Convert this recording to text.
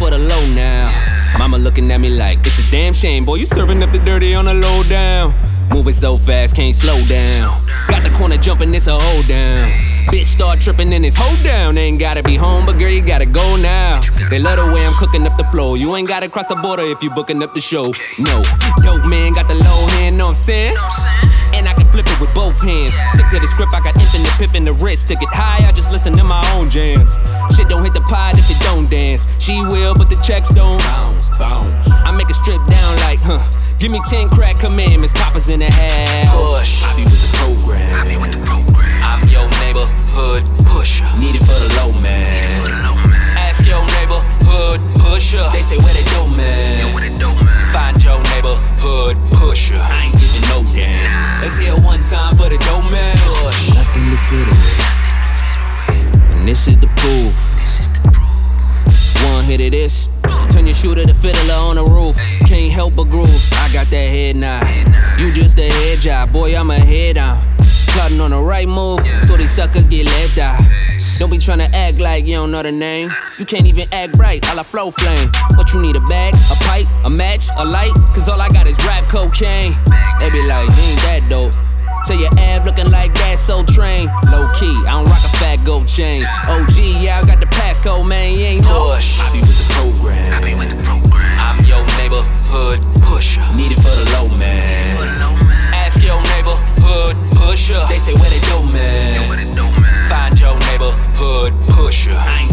for the low now. Mama looking at me like, it's a damn shame, boy. You serving up the dirty on the low down. Moving so fast, can't slow down. Got the corner jumping, it's a hold down. Bitch start tripping in this hold down. Ain't gotta be home, but girl, you gotta go now. They love the way I'm cooking up the flow. You ain't gotta cross the border if you booking up the show. No, dope man got the low hand, know I'm saying? Both hands. Stick to the script, I got infinite pip in the wrist. Stick it high, I just listen to my own jams. Shit don't hit the pod if it don't dance. She will, but the checks don't bounce, bounce. I make it strip down like, huh. Give me 10 crack commandments, poppers in the house. Push. I be with the program. I be with the program. I'm your neighborhood this is the proof. This is the proof. One hit of this. Turn your shooter to fiddler on the roof. Can't help but groove. I got that head nod. You just a head job, boy. I'm a head on. Plotting on the right move, so these suckers get left out. Don't be trying to act like you don't know the name. You can't even act right, a la flow flame. What you need a bag, a pipe, a match, a light? Cause all I got is rap cocaine. They be like, he ain't that dope. Tell your ab looking like that, so train. Low key, I don't rock a fat gold chain. OG, yeah, I got the passcode, man. You ain't. Push. I be with the program. I be with the program. I'm your neighborhood pusher. Need it for the low man. Need it for the low man. Ask your neighborhood pusher. They say where they do, man. Where they do, man. Find your neighborhood pusher. I ain't